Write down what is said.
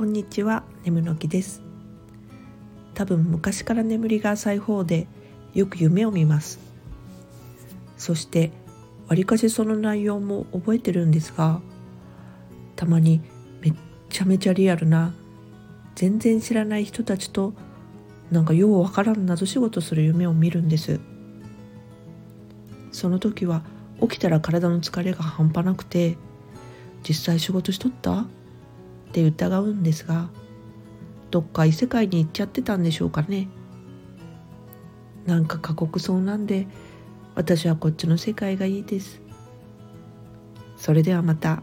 こんにちは眠の木です。多分昔から眠りが浅い方でよく夢を見ます。そしてわりかしその内容も覚えてるんですがたまにめっちゃめちゃリアルな全然知らない人たちとなんかようわからん謎仕事する夢を見るんです。その時は起きたら体の疲れが半端なくて実際仕事しとった？って疑うんですがどっか異世界に行っちゃってたんでしょうかねなんか過酷そうなんで私はこっちの世界がいいですそれではまた。